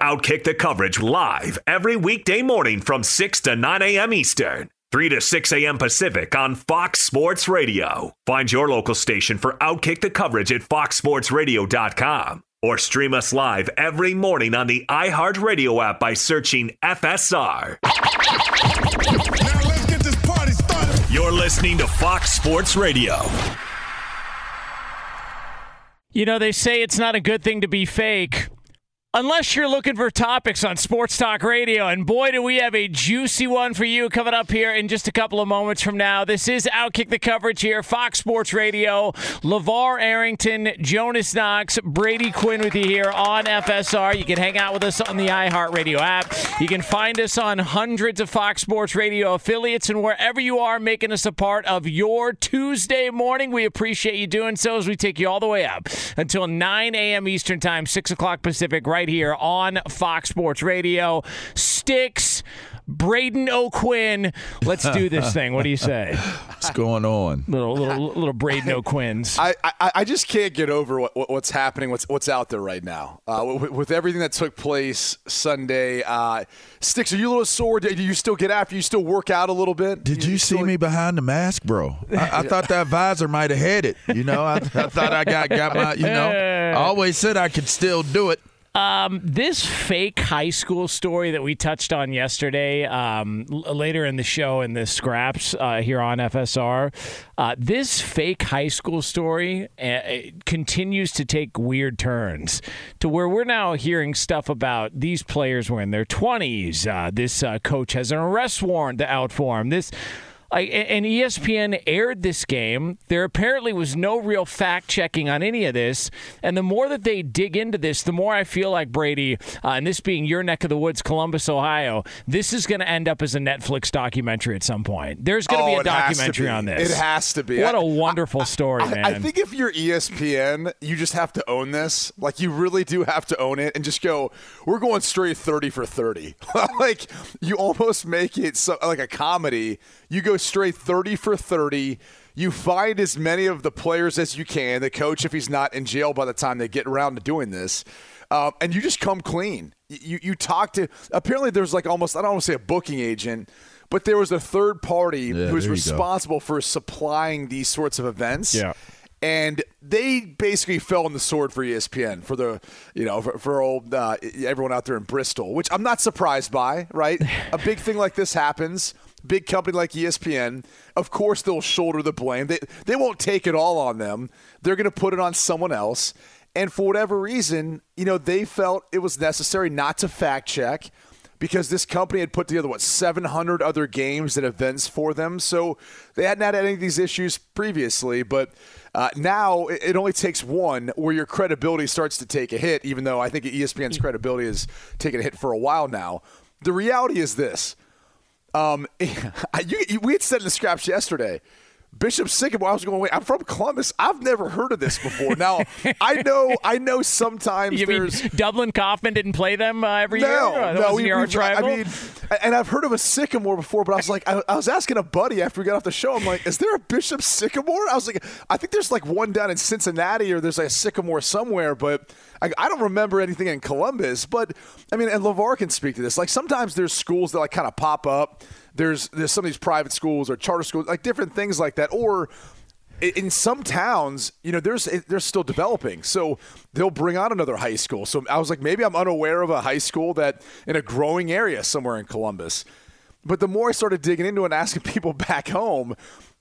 Outkick the coverage live every weekday morning from 6 to 9 a.m. Eastern, 3 to 6 a.m. Pacific on Fox Sports Radio. Find your local station for Outkick the coverage at foxsportsradio.com or stream us live every morning on the iHeartRadio app by searching FSR. Now let's get this party started. You're listening to Fox Sports Radio. You know, they say it's not a good thing to be fake. Unless you're looking for topics on Sports Talk Radio. And boy, do we have a juicy one for you coming up here in just a couple of moments from now. This is Outkick the Coverage here, Fox Sports Radio. LeVar Arrington, Jonas Knox, Brady Quinn with you here on FSR. You can hang out with us on the iHeartRadio app. You can find us on hundreds of Fox Sports Radio affiliates and wherever you are making us a part of your Tuesday morning. We appreciate you doing so as we take you all the way up until 9 a.m. Eastern Time, 6 o'clock Pacific, right here on Fox Sports Radio. Sticks, Braden O'Quinn. Let's do this thing. What do you say? What's going on? Little little little Braden O'Quinns. I, I, I just can't get over what, what- what's happening, what's what's out there right now. Uh, with, with everything that took place Sunday, uh, Sticks, are you a little sore? Do you still get after? You still work out a little bit? Did you see me behind the mask, bro? I, I thought that visor might have had it. You know, I, I thought I got got my. You know, I always said I could still do it. Um, this fake high school story that we touched on yesterday, um, l- later in the show in the scraps uh, here on FSR, uh, this fake high school story uh, uh, continues to take weird turns to where we're now hearing stuff about these players were in their 20s. Uh, this uh, coach has an arrest warrant out for him. This. Like, and ESPN aired this game. There apparently was no real fact checking on any of this. And the more that they dig into this, the more I feel like Brady, uh, and this being your neck of the woods, Columbus, Ohio, this is going to end up as a Netflix documentary at some point. There's going to Oh, be a to documentary be. on this. It has to be. What I- a wonderful story, I, man. I think if you're ESPN, you just have to own this. Like you really do have to own it and just go. We're going straight thirty for thirty. like you almost make it so, like a comedy. You go straight thirty for thirty. You find as many of the players as you can. The coach, if he's not in jail by the time they get around to doing this, um, and you just come clean. You you talk to. Apparently, there's like almost I don't want to say a booking agent. But there was a third party Yeah, who was go. responsible for supplying these sorts of events. Yeah. And they basically fell on the sword for ESPN for the you know for, for old uh, everyone out there in Bristol, which I'm not surprised by. Right, a big thing like this happens. Big company like ESPN, of course they'll shoulder the blame. They they won't take it all on them. They're going to put it on someone else. And for whatever reason, you know, they felt it was necessary not to fact check because this company had put together what 700 other games and events for them so they hadn't had any of these issues previously but uh, now it only takes one where your credibility starts to take a hit even though i think espn's credibility has taken a hit for a while now the reality is this. Um, you, you, we had said in the scraps yesterday. Bishop Sycamore. I was going. Wait, I'm from Columbus. I've never heard of this before. Now I know. I know. Sometimes You mean Dublin Coffman didn't play them uh, every no, year? That no. We, we've- I mean, and I've heard of a Sycamore before, but I was like, I, I was asking a buddy after we got off the show. I'm like, is there a Bishop Sycamore? I was like, I think there's like one down in Cincinnati, or there's like a Sycamore somewhere, but I, I don't remember anything in Columbus. But I mean, and Levar can speak to this. Like sometimes there's schools that like kind of pop up. There's there's some of these private schools or charter schools, like different things like that, or in- some towns, you know, there's they're still developing, so they'll bring on another high school. So I was like, maybe I'm unaware of a high school that in a growing area somewhere in Columbus. But the more I started digging into it and asking people back home,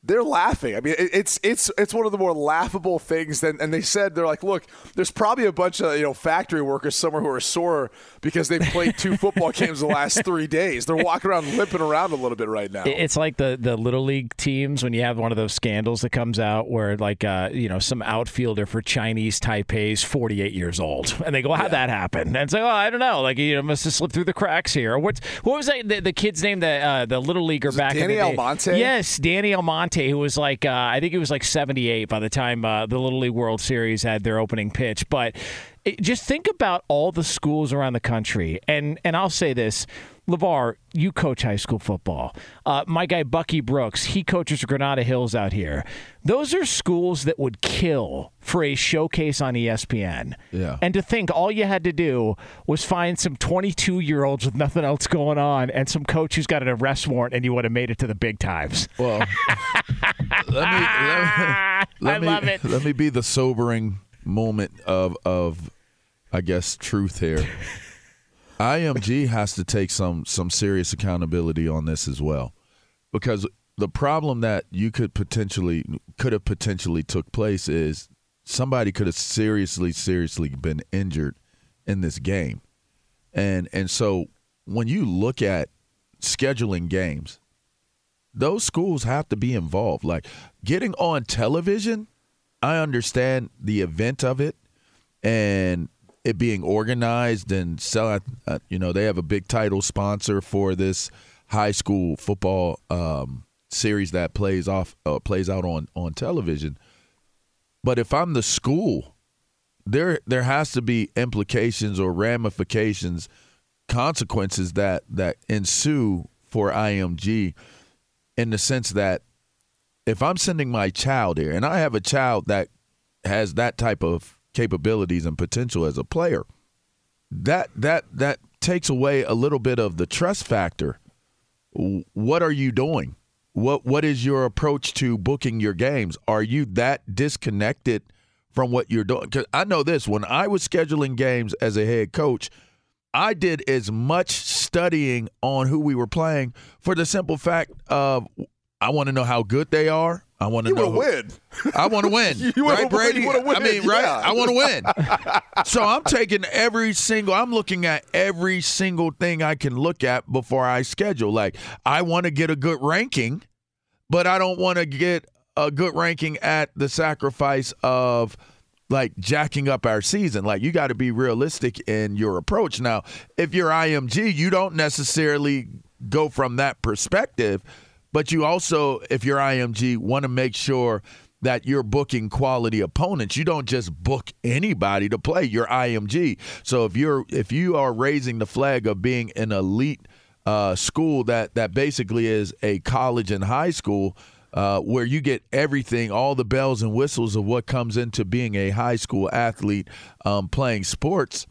they're laughing. I mean, it's it's it's one of the more laughable things. Than, and they said they're like, look, there's probably a bunch of you know factory workers somewhere who are sore because they played two football games the last three days. They're walking around limping around a little bit right now. It's like the, the little league teams when you have one of those scandals that comes out where like uh, you know some outfielder for Chinese Taipei's 48 years old and they go how'd that happen and it's like oh I don't know like you know must have slipped through the cracks here what what was that the, the kid's name the uh, the little leaguer back Danny in the day? Almonte? yes Danny Almonte who was like uh, I think he was like 78 by the time uh, the Little League World Series had their opening pitch. But it, just think about all the schools around the country. And and I'll say this LeVar, you coach high school football. Uh, my guy Bucky Brooks, he coaches Granada Hills out here. Those are schools that would kill for a showcase on ESPN. Yeah. And to think all you had to do was find some 22 year olds with nothing else going on and some coach who's got an arrest warrant and you would have made it to the big times. Well, let me let, me- I me love it. let me be the sobering moment of of I guess truth here. IMG has to take some some serious accountability on this as well, because the problem that you could potentially could have potentially took place is somebody could have seriously seriously been injured in this game, and and so when you look at scheduling games, those schools have to be involved. Like getting on television, I understand the event of it. And it being organized and sell. Uh, you know, they have a big title sponsor for this high school football um, series that plays off uh, plays out on on television. But if I'm the school, there there has to be implications or ramifications, consequences that that ensue for IMG in the sense that if I'm sending my child here and I have a child that has that type of capabilities and potential as a player, that that that takes away a little bit of the trust factor. What are you doing? What what is your approach to booking your games? Are you that disconnected from what you're doing? Cuz I know this when I was scheduling games as a head coach, I did as much studying on who we were playing for the simple fact of I want to know how good they are. I want to know who- win. I want to win. You right, win, Brady? you win, I mean, right? yeah. I want to win. so I'm taking every single. I'm looking at every single thing I can look at before I schedule. Like I want to get a good ranking, but I don't want to get a good ranking at the sacrifice of like jacking up our season. Like you got to be realistic in your approach. Now, if you're IMG, you don't necessarily go from that perspective, but you also, if you're IMG, want to make sure that you're booking quality opponents. You don't just book anybody to play. You're IMG. So if you're if you are raising the flag of being an elite uh, school that that basically is a college and high school uh, where you get everything, all the bells and whistles of what comes into being a high school athlete um, playing sports.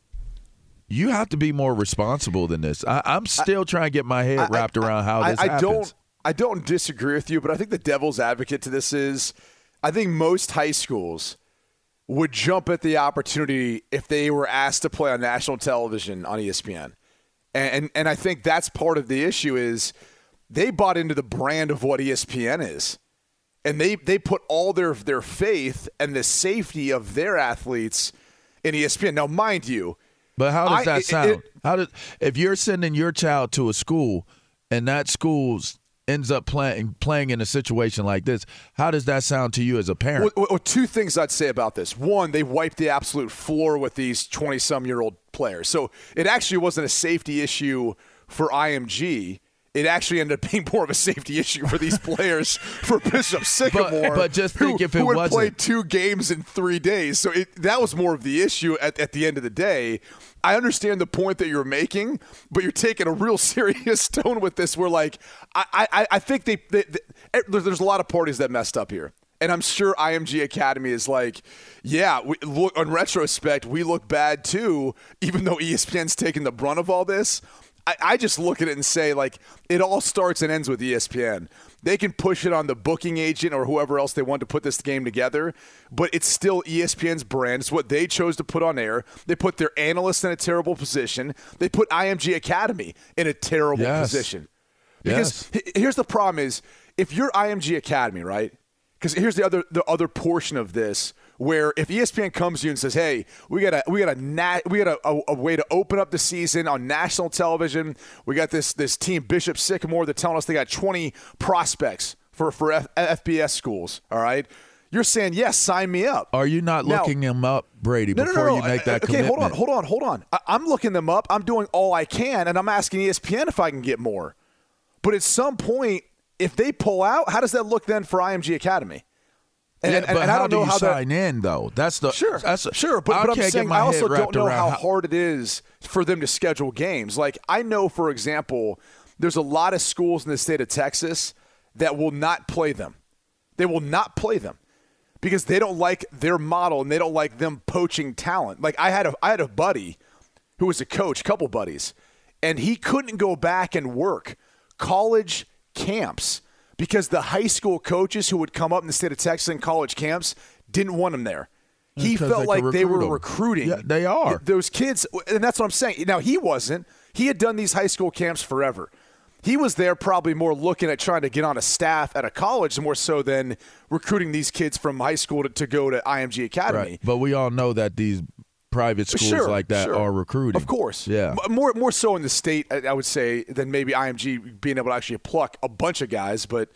You have to be more responsible than this. I, I'm still trying to get my head wrapped around how I, this I happens. don't I don't disagree with you, but I think the devil's advocate to this is I think most high schools would jump at the opportunity if they were asked to play on national television on ESPN. And and, and I think that's part of the issue is they bought into the brand of what ESPN is. And they, they put all their their faith and the safety of their athletes in ESPN. Now, mind you, But how does I- that sound? it- how does if you're sending your child to a school and that school ends up playing playing in a situation like this, how does that sound to you as a parent? Well, well, two things I'd say about this. One, they wiped the absolute floor with these 20 some year old players. So it actually wasn't a safety issue for IMG, it actually ended up being more of a safety issue for these players for Bishop Sycamore. but just think who, if it who had wasn't- played two games in three days. So it, that was more of the issue at, at the end of the day. I understand the point that you're making, but you're taking a real serious tone with this. Where like, I, I, I think they, they, they eh, there's there's a lot of parties that messed up here. And I'm sure IMG Academy is like, yeah, we, look, in retrospect, we look bad too, even though ESPN's taking the brunt of all this. I, I just look at it and say, like, it all starts and ends with ESPN. They can push it on the booking agent or whoever else they want to put this game together, but it's still ESPN's brand. It's what they chose to put on air. They put their analysts in a terrible position. They put IMG Academy in a terrible Yes. position. Because Yes. here's the problem: is if you're IMG Academy, right? Because here's the other the other portion of this where if ESPN comes to you and says, "Hey, we got a we got a nat, we got a, a, a way to open up the season on national television. We got this this team Bishop Sycamore. They're telling us they got 20 prospects for for F, FBS schools. All right, you're saying yes, sign me up. Are you not Now- looking them up, Brady, No, no, before no, no. you make uh, that uh, okay, commitment? hold on, hold on, hold on. I, I'm looking them up. I'm doing all I can, and I'm asking ESPN if I can get more. But at some point, if they pull out, how does that look then for IMG Academy? And, Yeah, and- but and I don't do know you how that. sign in though? That's the Sure, That's sure, but, I but I'm saying I also don't know how how- hard it is for them to schedule games. Like I know, for example, there's a lot of schools in the state of Texas that will not play them. They will not play them because they don't like their model and they don't like them poaching talent. Like I had a I had a buddy who was a coach, couple buddies, and he couldn't go back and work college camps because the high school coaches who would come up in the state of Texas in college camps didn't want him there. He felt they like they were recruit 'em. recruiting. Yeah, they are. Those kids, and that's what I'm saying. Now, he wasn't. He had done these high school camps forever. He was there probably more looking at trying to get on a staff at a college more so than recruiting these kids from high school to, to go to IMG Academy. Right. But we all know that these private schools Sure, like that sure. are recruiting. Of course. Yeah. M- More more so in the state, I I would say, than maybe IMG being able to actually pluck a bunch of guys. But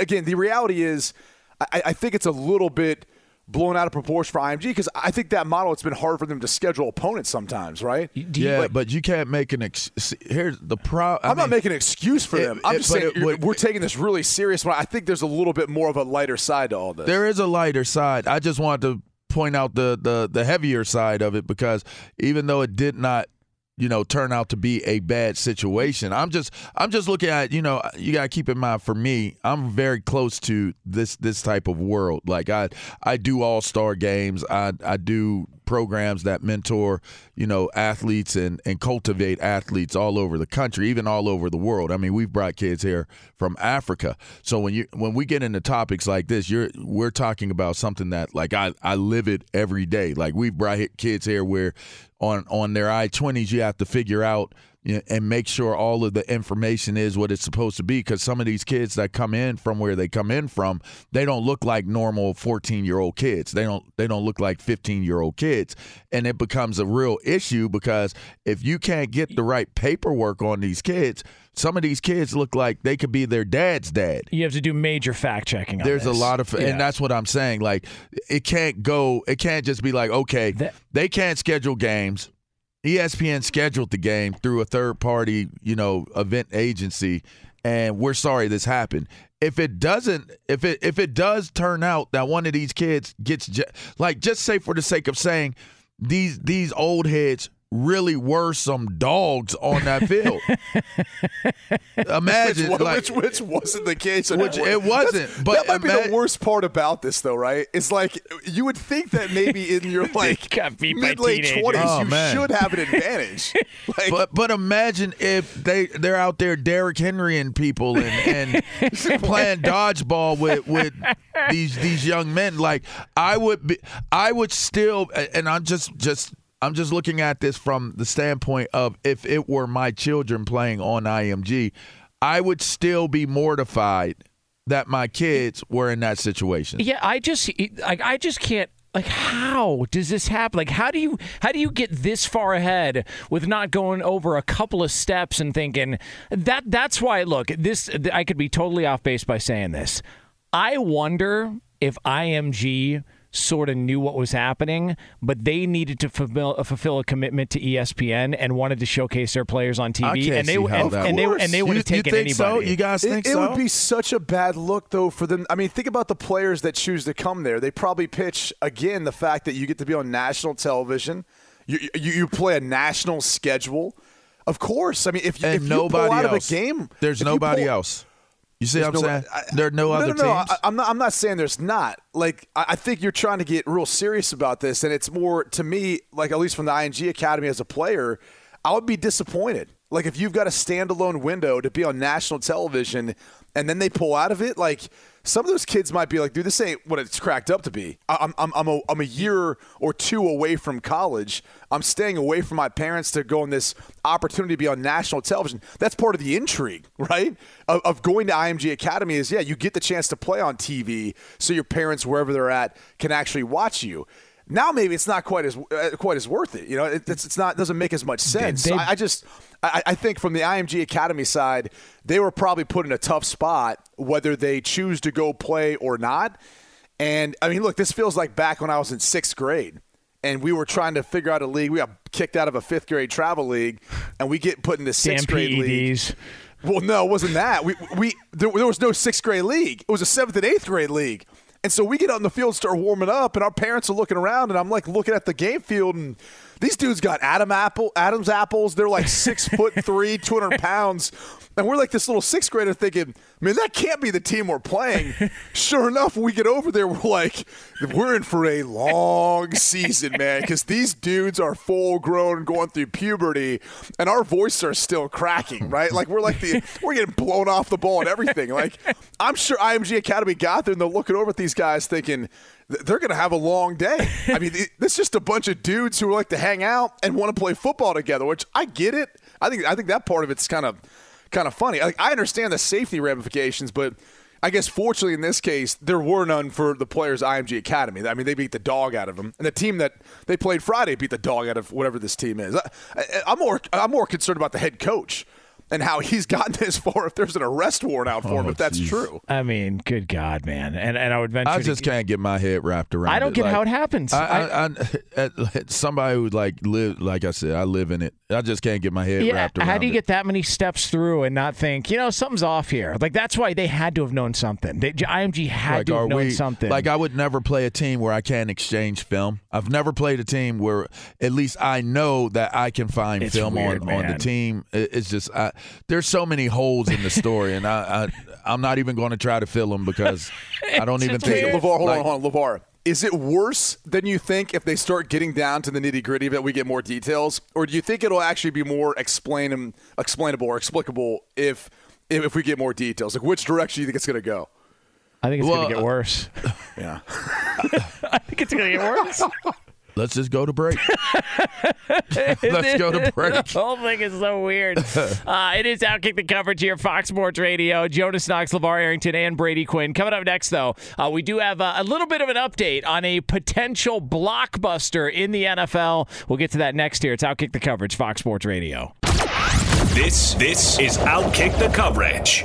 again, the reality is, I, I think it's a little bit blown out of proportion for IMG because I think that model, it's been hard for them to schedule opponents sometimes, right? yeah, but you can't make an ex- here's the pro. I I'm not making an excuse for it- them. I'm it- just saying it you're- we're taking this really serious. One. I think there's a little bit more of a lighter side to all this. There is a lighter side. I just wanted to point out the the the heavier side of it because even though it did not you know turn out to be a bad situation. I'm just i'm just looking at you know you got to keep in mind for me i'm very close to this this type of world. Like i i do all-star games. I i do programs that mentor you know athletes and and cultivate athletes all over the country even all over the world. I mean we've brought kids here from africa. So when you when we get into topics like this you're we're talking about something that like i i live it every day. Like we've brought kids here where on on their i20s you have to figure out and make sure all of the information is what it's supposed to be because some of these kids that come in from where they come in from they don't look like normal 14 year old kids they don't they don't look like 15 year old kids and it becomes a real issue because if you can't get the right paperwork on these kids some of these kids look like they could be their dad's dad You have to do major fact checking. on there's a lot of, Yeah. and that's what I'm saying. Like, it can't go. It can't just be like, okay, That- they can't schedule games. ESPN scheduled the game through a third party, you know, event agency, and we're sorry this happened. If it doesn't, if it if it does turn out that one of these kids gets, like, just say for the sake of saying, these these old heads really were some dogs on that field. Imagine, which, like, which, which wasn't the case. Which it wasn't, That's- but that might be the worst part about this, though, right? It's like you would think that maybe in your like got beat by mid late twenties, Oh, you man. should have an advantage. like, But but imagine if they they're out there Derrick Henry and people and, and playing dodgeball with with these these young men. Like I would be, I would still, and I'm just just. I'm just looking at this from the standpoint of if it were my children playing on IMG, I would still be mortified that my kids were in that situation. Yeah, I just like I just can't like how does this happen? Like how do you how do you get this far ahead with not going over a couple of steps and thinking that that's why look, this I could be totally off base by saying this. I wonder if IMG sort of knew what was happening, but they needed to fulfill, uh, fulfill a commitment to ESPN and wanted to showcase their players on I TV, can't and they see how and, that and they and they would have taken you think so? anybody. You guys think it so? It would be such a bad look, though, for them. I mean, think about the players that choose to come there. They probably pitch again the fact that you get to be on national television. You you, you play a national schedule. Of course, I mean, if and if you nobody pull out else. of a game, There's nobody pull- else. You see There's what I'm no- saying? I- there are no, other no, no. teams. I, I'm not. I'm not saying there's not. Like I, I think you're trying to get real serious about this, and it's more to me like at least from the IMG Academy as a player, I would be disappointed. Like if you've got a standalone window to be on national television, and then they pull out of it, like some of those kids might be like, dude, this ain't what it's cracked up to be. I'm, I'm, I'm, a, I'm a year or two away from college. I'm staying away from my parents to go on this opportunity to be on national television. That's part of the intrigue, right? Of, of going to IMG Academy is, yeah, you get the chance to play on TV so your parents, wherever they're at, can actually watch you. Now maybe it's not quite as uh, quite as worth it. You know, it, it's, it's not doesn't make as much sense. they- I, I just I, I think from the IMG Academy side, they were probably put in a tough spot whether they choose to go play or not. And I mean, look, this feels like back when I was in sixth grade and we were trying to figure out a league. We got kicked out of a fifth grade travel league, and we get put in the Damn sixth grade league. Well, no, it wasn't that. We we there, there was no sixth grade league. It was a seventh and eighth grade league. And so we get out in the field, start warming up, and our parents are looking around, and I'm like looking at the game field, and these dudes got Adam apple, Adam's apples. They're like six foot three, 200 pounds, and we're like this little sixth grader thinking, man, that can't be the team we're playing. sure enough, when we get over there, we're like, we're in for a long season, man, because these dudes are full grown, going through puberty, and our voices are still cracking, right? Like we're like the we're getting blown off the ball and everything. Like I'm sure IMG Academy got there and they're looking over at these guys thinking th- they're going to have a long day. I mean, this is just a bunch of dudes who like to hang out and want to play football together, which I get it. I think I think that part of it's kind of kind of funny. Like I understand the safety ramifications, but I guess fortunately in this case there were none for the players IMG Academy. I mean, they beat the dog out of them, and the team that they played Friday beat the dog out of whatever this team is. I, I, I'm more I'm more concerned about the head coach and how he's gotten this far. If there's an arrest warrant out for him, Oh, if that's geez. true. I mean, good God, man. And and I would venture. I to- just can't get my head wrapped around. I don't it. get Like, how it happens. I, I, I, at- somebody who like live, like I said, I live in it. I just can't get my head yeah, wrapped around. how do you it. get that many steps through and not think, you know, something's off here? Like that's why they had to have known something. They, IMG had like, to have known we, something. Like I would never play a team where I can't exchange film. I've never played a team where at least I know that I can find It's film weird, on, on the team. It- It's just I, there's so many holes in the story, and I, I I'm not even going to try to fill them because I don't even think LeVar, hold like- on, hold on, LeVar. Is it worse than you think if they start getting down to the nitty gritty that we get more details, or do you think it'll actually be more explain explainable or explicable if if, if we get more details? Like which direction do you think it's going to go? I think it's Well, going to get uh, worse. Yeah. I think it's going to get worse. Let's just go to break. Let's go to break. the whole thing is so weird. uh, it is Outkick the coverage here, Fox Sports Radio. Jonas Knox, LeVar Arrington, and Brady Quinn. Coming up next, though, uh, we do have uh, a little bit of an update on a potential blockbuster in the NFL. We'll get to that next here. It's Outkick the coverage, Fox Sports Radio. This this is Outkick the coverage.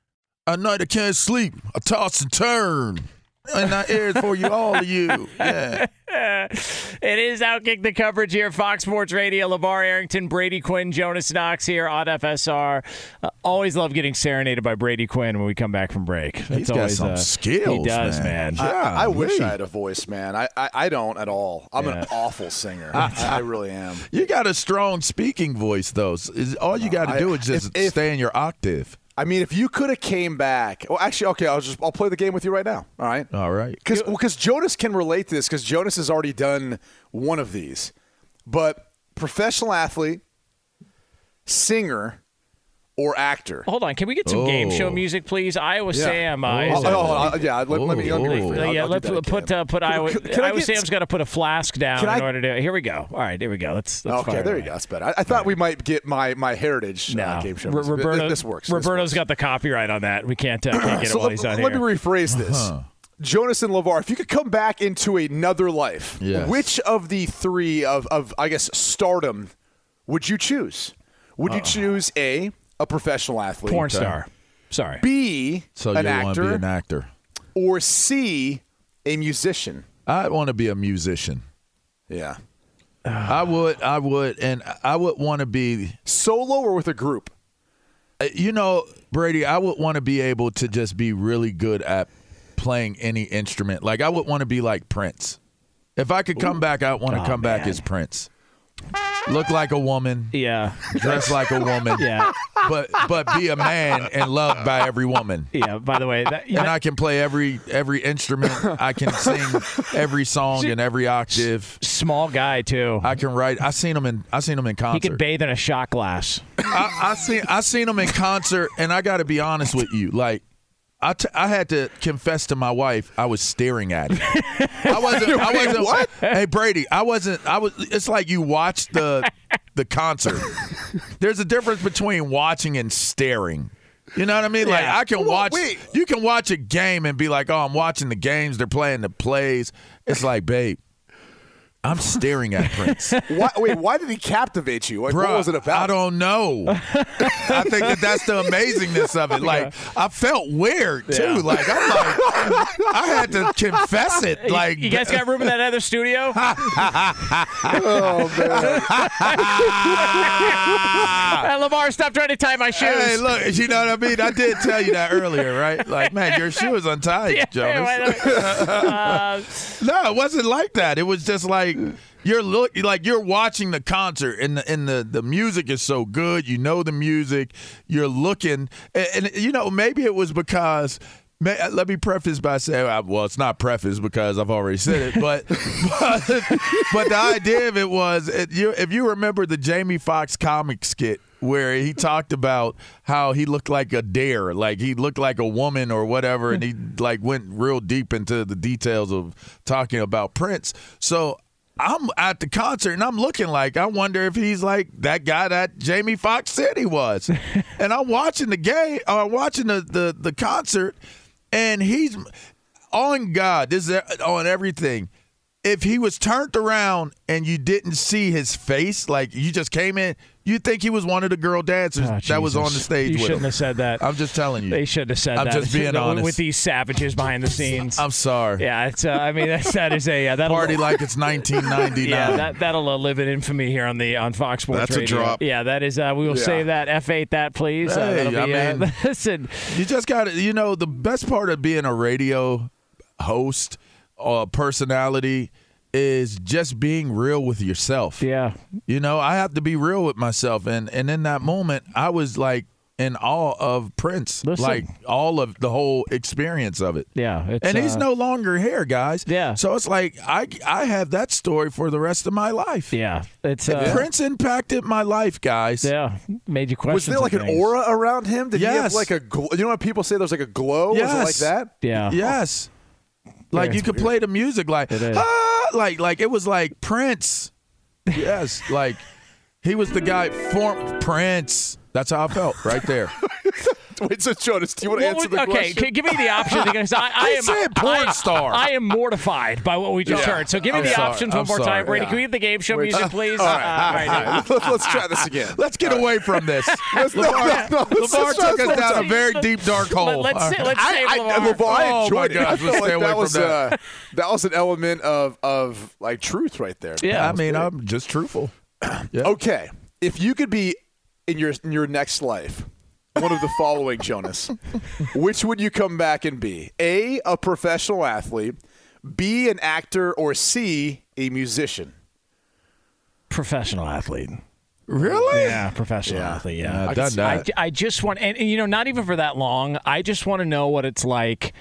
At night I can't sleep. I toss and turn. And I aired for you, all of you. Yeah. it is Outkick the coverage here, Fox Sports Radio. LeVar Arrington, Brady Quinn, Jonas Knox here on FSR. Uh, always love getting serenaded by Brady Quinn when we come back from break. That's He's got always, some uh, skills, He does, man. man. I, I wish I had a voice, man. I, I, I don't at all. I'm an awful singer. I, I really am. You got a strong speaking voice, though. All you got to I- do is just if- if- stay in your octave. I mean, if you could have came back, well, actually, okay, I'll just I'll play the game with you right now. All right, All right. because because Jonas can relate to this because Jonas has already done one of these, but professional athlete, singer, or actor. Hold on, can we get some Oh. game show music, please? Iowa Yeah. Sam. Uh, Oh. Oh, oh, oh, yeah, let, let me let me Oh. I'll- yeah, I'll let's that put uh, put Can- Iowa. can- can Iowa get- Sam's got to put a flask down Can in I- order to. Here we go. All right, there we go. Let's. let's Okay, there away. you go. That's better. I, I thought we might get my my heritage No, uh, game show. R- Roberto, this works. This Roberto's works. got the copyright on that. We can't, uh, can't get so it while let, he's on let me rephrase this. Jonas and LeVar, if you could come back into another life, Yes. which of the three of, of I guess stardom would you choose? Would you choose A, a professional athlete, Porn star. Sorry. B, So an you want to actor, be an actor. or C, a musician? I want to be a musician. Yeah. I would, I would, and I would want to be, Solo or with a group? uh, you know, Brady. I would want to be able to just be really good at playing any instrument. Like I would want to be like Prince. If I could come back, I would want to Oh, come back as Prince. Look like a woman, Yeah. dress like a woman, Yeah. but but be a man and loved by every woman. Yeah. By the way, that, And I can play every every instrument. I can sing every song in every octave. small guy too. I can write. I seen him in. I seen him in concert. He could bathe in a shot glass. I, I seen I seen him in concert, and I got to be honest with you, like. I, t- I had to confess to my wife I was staring at it. I wasn't. I wasn't. What? Hey Brady, I wasn't. I was. It's like you watched the the concert. There's a difference between watching and staring. You know what I mean? Like I can Well, watch. wait. You can watch a game and be like, "Oh, I'm watching the games. They're playing the plays." It's like, babe, I'm staring at Prince. Why, wait, why did he captivate you? Like, what was it about? I don't know. I think that that's the amazingness of it. Like I felt weird too. Yeah. Like I'm like I had to confess it. Like you guys got room in that other studio? Oh, man. Uh, Lamar, stop trying to tie my shoes. Hey, look, you know what I mean? I did tell you that earlier, right? Like, man, your shoe is untied, Yeah, Jonas. why not? Uh, No, it wasn't like that. It was just like you're look like you're watching the concert and the and the, the music is so good. You know the music. You're looking and, and you know maybe it was because may, let me preface by saying uh, well it's not preface because I've already said it but but, but the idea of it was it, you, if you remember the Jamie Foxx comic skit where he talked about how he looked like a dare, like he looked like a woman or whatever, and he like went real deep into the details of talking about Prince. So I'm at the concert and I'm looking like I wonder if he's like that guy that Jamie Foxx said he was, and I'm watching the game, or watching the, the the concert, and he's oh on God. This is on everything if he was turned around and you didn't see his face, like you just came in, you'd think he was one of the girl dancers Oh, that was on the stage You shouldn't him. have said that. I'm just telling you. They should have said that. I'm just being honest. With these savages behind the scenes. I'm sorry. yeah, it's. Uh, I mean, that's, that is a uh, that'll Party like it's 1999. Yeah, that that'll uh, live in infamy here on the on Fox Sports That's a drop. Yeah, that is. Uh, we will Yeah. save that. F8 that, please. Uh, Hey, be, I uh, mean- listen. you just got to, you know, the best part of being a radio host or personality is just being real with yourself. Yeah, You know, I have to be real with myself, and and in that moment, I was like in awe of Prince, Listen. like all of the whole experience of it. yeah. It's, and he's uh, no longer here, guys. Yeah. So it's like I I have that story for the rest of my life. Yeah, it's. Uh, Prince impacted my life, guys. Yeah, made you question. Was there like some an things. aura around him? Did he have like a gl- you know what people say there's like a glow? Was it like that? Yeah. Yes. Like Yeah, you could play the music like It is. ah, like like it was like Prince. Yes, like he was the guy form Prince. That's how I felt right there. Wait, so Jonas, do you want to answer would- the okay, question? c- give me the option because I, I I am said porn I, star. I am mortified by what we just Yeah. heard. So give me I'm the sorry. options I'm one more sorry. time, Brady. Yeah. Can we have the game show Wait, music, uh, please? all right, Uh, all right, all right. Let's, let's try this again. Let's get away from this. Let's- no, no, no, let's- Lamar let's try took us down a very deep dark hole. Let, us All right. let's I, save LeVar, I Oh, my enjoyed it. gosh, let's stay away that from was that. Uh, that was an element of of like truth right there. Yeah. I mean, I'm just truthful. Okay, if you could be in your in your next life, one of the following, Jonas, which would you come back and be? A, a professional athlete. B, an actor, or C, a musician. Professional athlete. Really? Yeah, professional Yeah. athlete. Yeah, uh, Yeah, I've done I. I just want, and, and, you know, not even for that long. I just want to know what it's like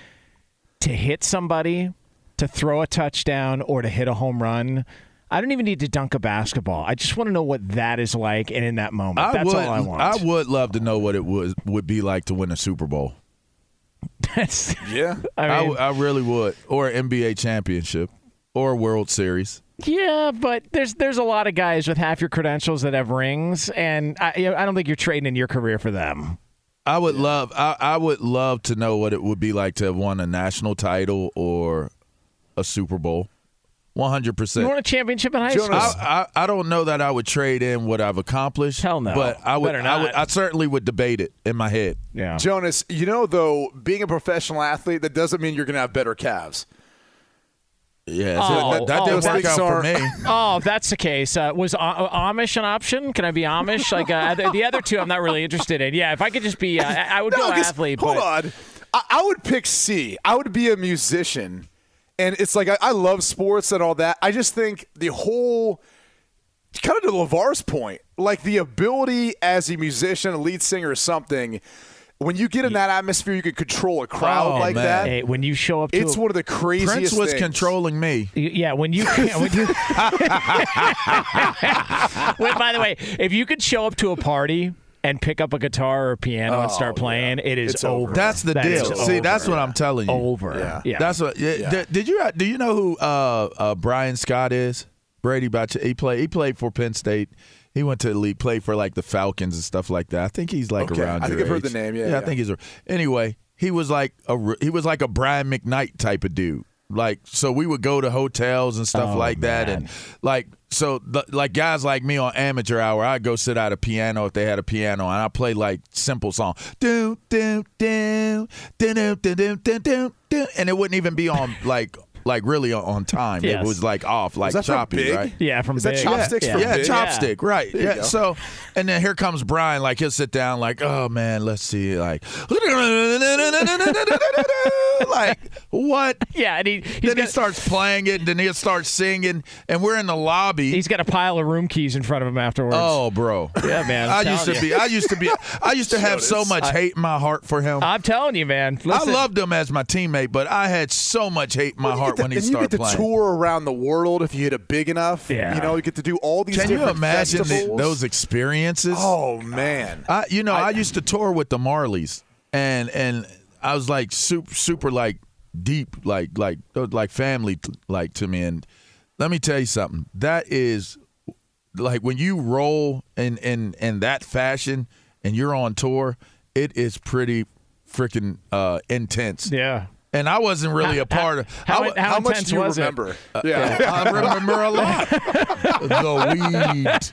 to hit somebody, to throw a touchdown, or to hit a home run. I don't even need to dunk a basketball. I just want to know what that is like, and in that moment, I that's would, all I want. I would love to know what it was would be like to win a Super Bowl. That's- Yeah. I I, mean, w- I really would, or an NBA championship, or a World Series. yeah, but there's there's a lot of guys with half your credentials that have rings, and I, I don't think you're trading in your career for them. I would love, I, I would love to know what it would be like to have won a national title or a Super Bowl. One hundred percent. You percent. won a championship in high Jonas- school. I, I I don't know that I would trade in what I've accomplished. Hell no. But I would. Better I would. I certainly would debate it in my head. yeah. Jonas, you know, though, being a professional athlete, that doesn't mean you're going to have better calves. Yeah, Oh, that, that oh, didn't work that's- out for me. Oh, if that's the case. Uh, was uh, Amish an option? Can I be Amish? Like uh, the, the other two, I'm not really interested in. Yeah, if I could just be, uh, I I would go 'cause- athlete. Hold but on. I, I would pick C. I would be a musician. And it's like, I, I love sports and all that. I just think the whole kind of to LeVar's point, like the ability as a musician, a lead singer, or something, when you get in that atmosphere, you can control a crowd Oh, like man. that. Hey, when you show up to It's a- one of the craziest Prince was things. controlling me. Yeah, when you, when you Wait, by the way, if you could show up to a party and pick up a guitar or a piano and start playing, it is It's over. That's the That is deal. See, over. that's what I'm telling you. over. Yeah. yeah. That's what. Yeah, Yeah. Did, did you do you know who uh, uh, Brian Scott is? Brady Bach. He played. He played for Penn State. He went to the league, played for like the Falcons and stuff like that. I think he's like Okay. around. I think your I've heard the name, yeah, I yeah. think he's. a- Anyway, he was like a he was like a Brian McKnight type of dude. Like so, we would go to hotels and stuff Oh, like that, and like so, the, like guys like me on amateur hour, I'd go sit at a piano if they had a piano, and I play like simple song, do do do do do do do do do, do, and it wouldn't even be on like like really on, on time. Yes. It was like off, like that from choppy, Big? right? yeah, from Is that Chopsticks yeah. from Yeah, Big? chopstick, right? you Yeah. So, and then here comes Brian. Like he'll sit down, like, oh man, let's see, like, like what? Yeah, and he, he's then he starts playing it, and then he'll start singing, and we're in the lobby. he's got a pile of room keys in front of him afterwards. oh, bro. yeah, man. I'm I used to telling be. I used to be. I used to have so Jonas. much hate in my heart for him. I'm telling you, man. I loved him as my teammate, but I had so much hate in my heart get to- when he and you get to tour around the world if you hit it big enough. Yeah. You know, you get to do all these Can you imagine the, those experiences? Oh man. I, you know, I, used to tour with the Marleys, and and I was like super, super like deep, like like like family, like to me. And let me tell you something. That is like when you roll in in in that fashion, and you're on tour. It is pretty freaking uh, intense. Yeah. And I wasn't really a part of. How, how, How much do you was it? remember? yeah. Uh, I remember a lot. the weed.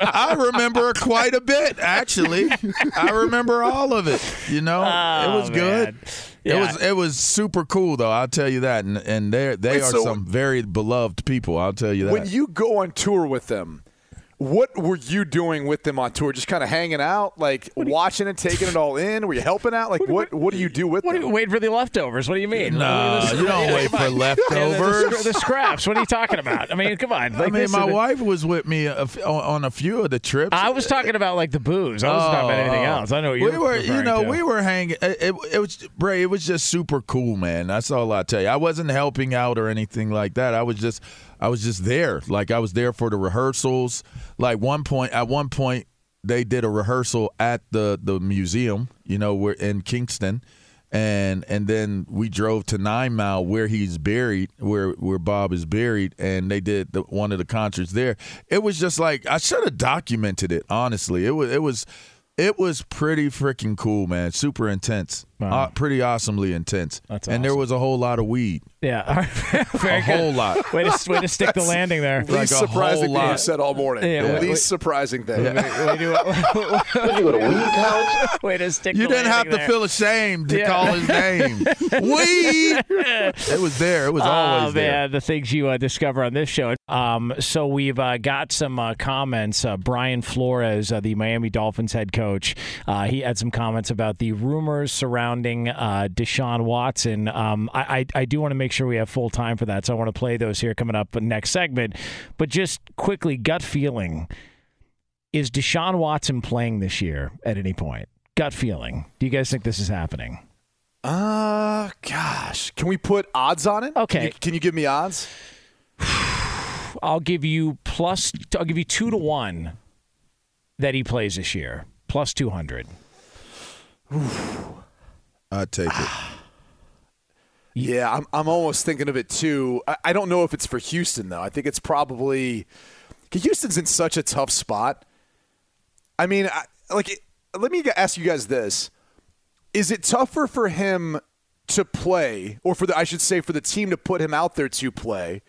I remember quite a bit, actually. I remember all of it. You know, it was Oh, good. man. It was it was super cool though. I'll tell you that, and and they they Wait, are so- some very beloved people. I'll tell you that. When you go on tour with them, what were you doing with them on tour? Just kind of hanging out, like watching and taking it all in? Were you helping out? Like what? What do you do with What do them? you wait for the leftovers? What do you mean? no, you don't wait for Yeah, the, leftovers. the, the scraps. What are you talking about? I mean, come on. I mean, this my is the- wife was with me a f- on on a few of the trips. I was talking about like the booze. I wasn't talking about anything Oh, else. I know what we you're were. You know, to. we were hanging. It, it, it was Bray. It was just super cool, man. That's all I tell you. I wasn't helping out or anything like that. I was just, I was just there. Like I was there for the rehearsals. Like one point, at one point, they did a rehearsal at the the museum. You know, we're in Kingston. And and then we drove to Nine Mile where he's buried, where where Bob is buried, and they did the, one of the concerts there. It was just like I should have documented it. Honestly, it was it was it was pretty freaking cool, man. Super intense, uh, pretty awesomely intense. That's and there was a whole lot of weed, Yeah. All right. Very a whole lot. Way to, way to stick the landing there. Least like a surprising whole thing lot. you've said all morning. Yeah, The wait, least wait. surprising thing. Way to, way to stick You didn't have to there. feel ashamed to Yeah. call his name. weed. It was there. It was Oh always there. man, the things you uh, discover on this show. Um, so we've uh, got some uh, comments. Uh, Brian Flores, uh, the Miami Dolphins head coach, uh, he had some comments about the rumors surrounding uh, Deshaun Watson. Um, I, I, I do want to make sure we have full time for that, so I want to play those here coming up next segment. But just quickly, gut feeling: is Deshaun Watson playing this year at any point? Gut feeling. Do you guys think this is happening? Uh, gosh. Can we put odds on it? Okay. Can you, can you give me odds? I'll give you plus. I'll give you two to one that he plays this year, plus two hundred. I take it. Yeah, I'm, I'm almost thinking of it too. I, I don't know if it's for Houston, though. I think it's probably. Houston's in such a tough spot. I mean, I, like, it- let me ask you guys this. Is it tougher for him to play, or for the, I should say, for the team to put him out there to play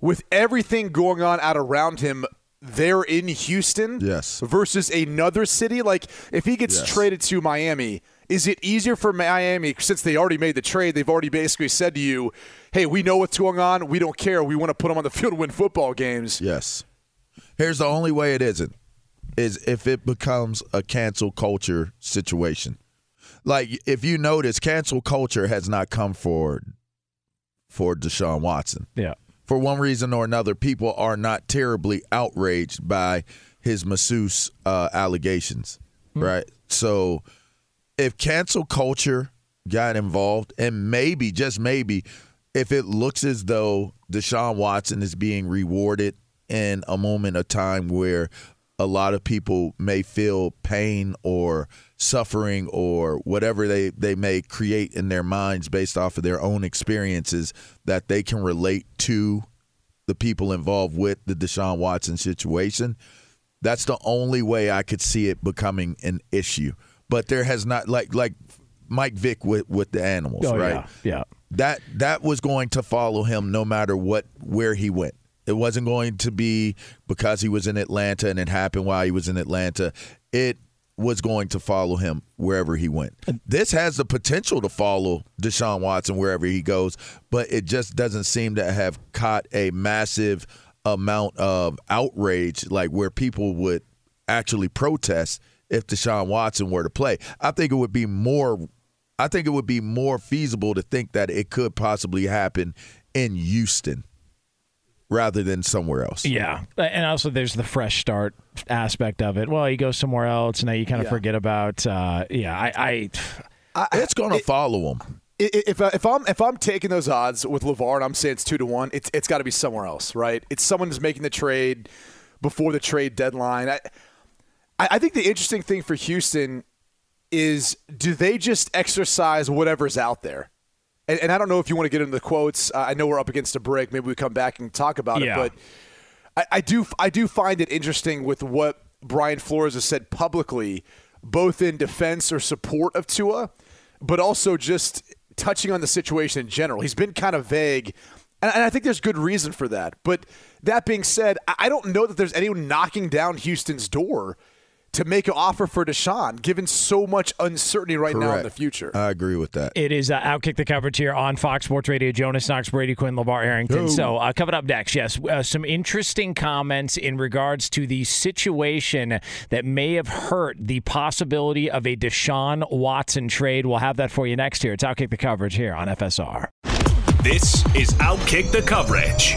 with everything going on out around him there in Houston? Yes. Versus another city? Like, if he gets Yes. traded to Miami, is it easier for Miami since they already made the trade? They've already basically said to you, hey, we know what's going on. We don't care. We want to put him on the field to win football games. Yes. Here's the only way it isn't is if it becomes a cancel culture situation. Like if you notice, cancel culture has not come for for Deshaun Watson. Yeah. For one reason or another, people are not terribly outraged by his masseuse uh, allegations, right? So if cancel culture got involved, and maybe, just maybe, if it looks as though Deshaun Watson is being rewarded in a moment of time where a lot of people may feel pain or suffering or whatever they, they may create in their minds based off of their own experiences that they can relate to the people involved with the Deshaun Watson situation. That's the only way I could see it becoming an issue. But there has not like like Mike Vick with, with the animals, Oh, right? yeah, yeah. That that was going to follow him no matter what where he went. It wasn't going to be because he was in Atlanta and it happened while he was in Atlanta. It was going to follow him wherever he went. This has the potential to follow Deshaun Watson wherever he goes, but it just doesn't seem to have caught a massive amount of outrage, like where people would actually protest if Deshaun Watson were to play. I think it would be more I think it would be more feasible to think that it could possibly happen in Houston rather than somewhere else. Yeah, and also there's the fresh start aspect of it. Well, you go somewhere else, now you kind of Yeah. forget about. Uh, yeah, I, I It's going to follow him. I- I- If, uh, if I'm if I'm taking those odds with LaVar and I'm saying it's two to one, it's it's got to be somewhere else, right? It's someone who's making the trade before the trade deadline. I, I I think the interesting thing for Houston is do they just exercise whatever's out there? And, and I don't know if you want to get into the quotes. Uh, I know we're up against a break. Maybe we come back and talk about Yeah. it. But I, I do I do find it interesting with what Brian Flores has said publicly, both in defense or support of Tua, but also just touching on the situation in general. He's been kind of vague, and, and I think there's good reason for that. But that being said, I don't know that there's anyone knocking down Houston's door to make an offer for Deshaun, given so much uncertainty right now in the future. I agree with that. It is uh, Outkick the coverage here on Fox Sports Radio. Jonas Knox, Brady Quinn, LaVar Arrington. So, uh, coming up next, yes, uh, some interesting comments in regards to the situation that may have hurt the possibility of a Deshaun Watson trade. We'll have that for you next here. It's Outkick the coverage here on FSR. This is Outkick the Coverage.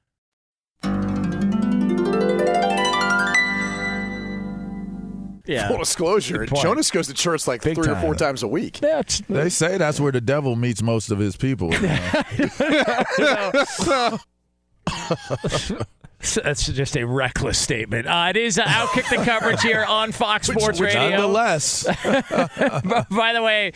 Yeah. Full disclosure, Jonas goes to church like Big three or four times a week. That's They say that's where the devil meets most of his people. you know? That's just a reckless statement. Uh, it is uh, Outkick the coverage here on Fox Sports Radio. Nonetheless, By the way,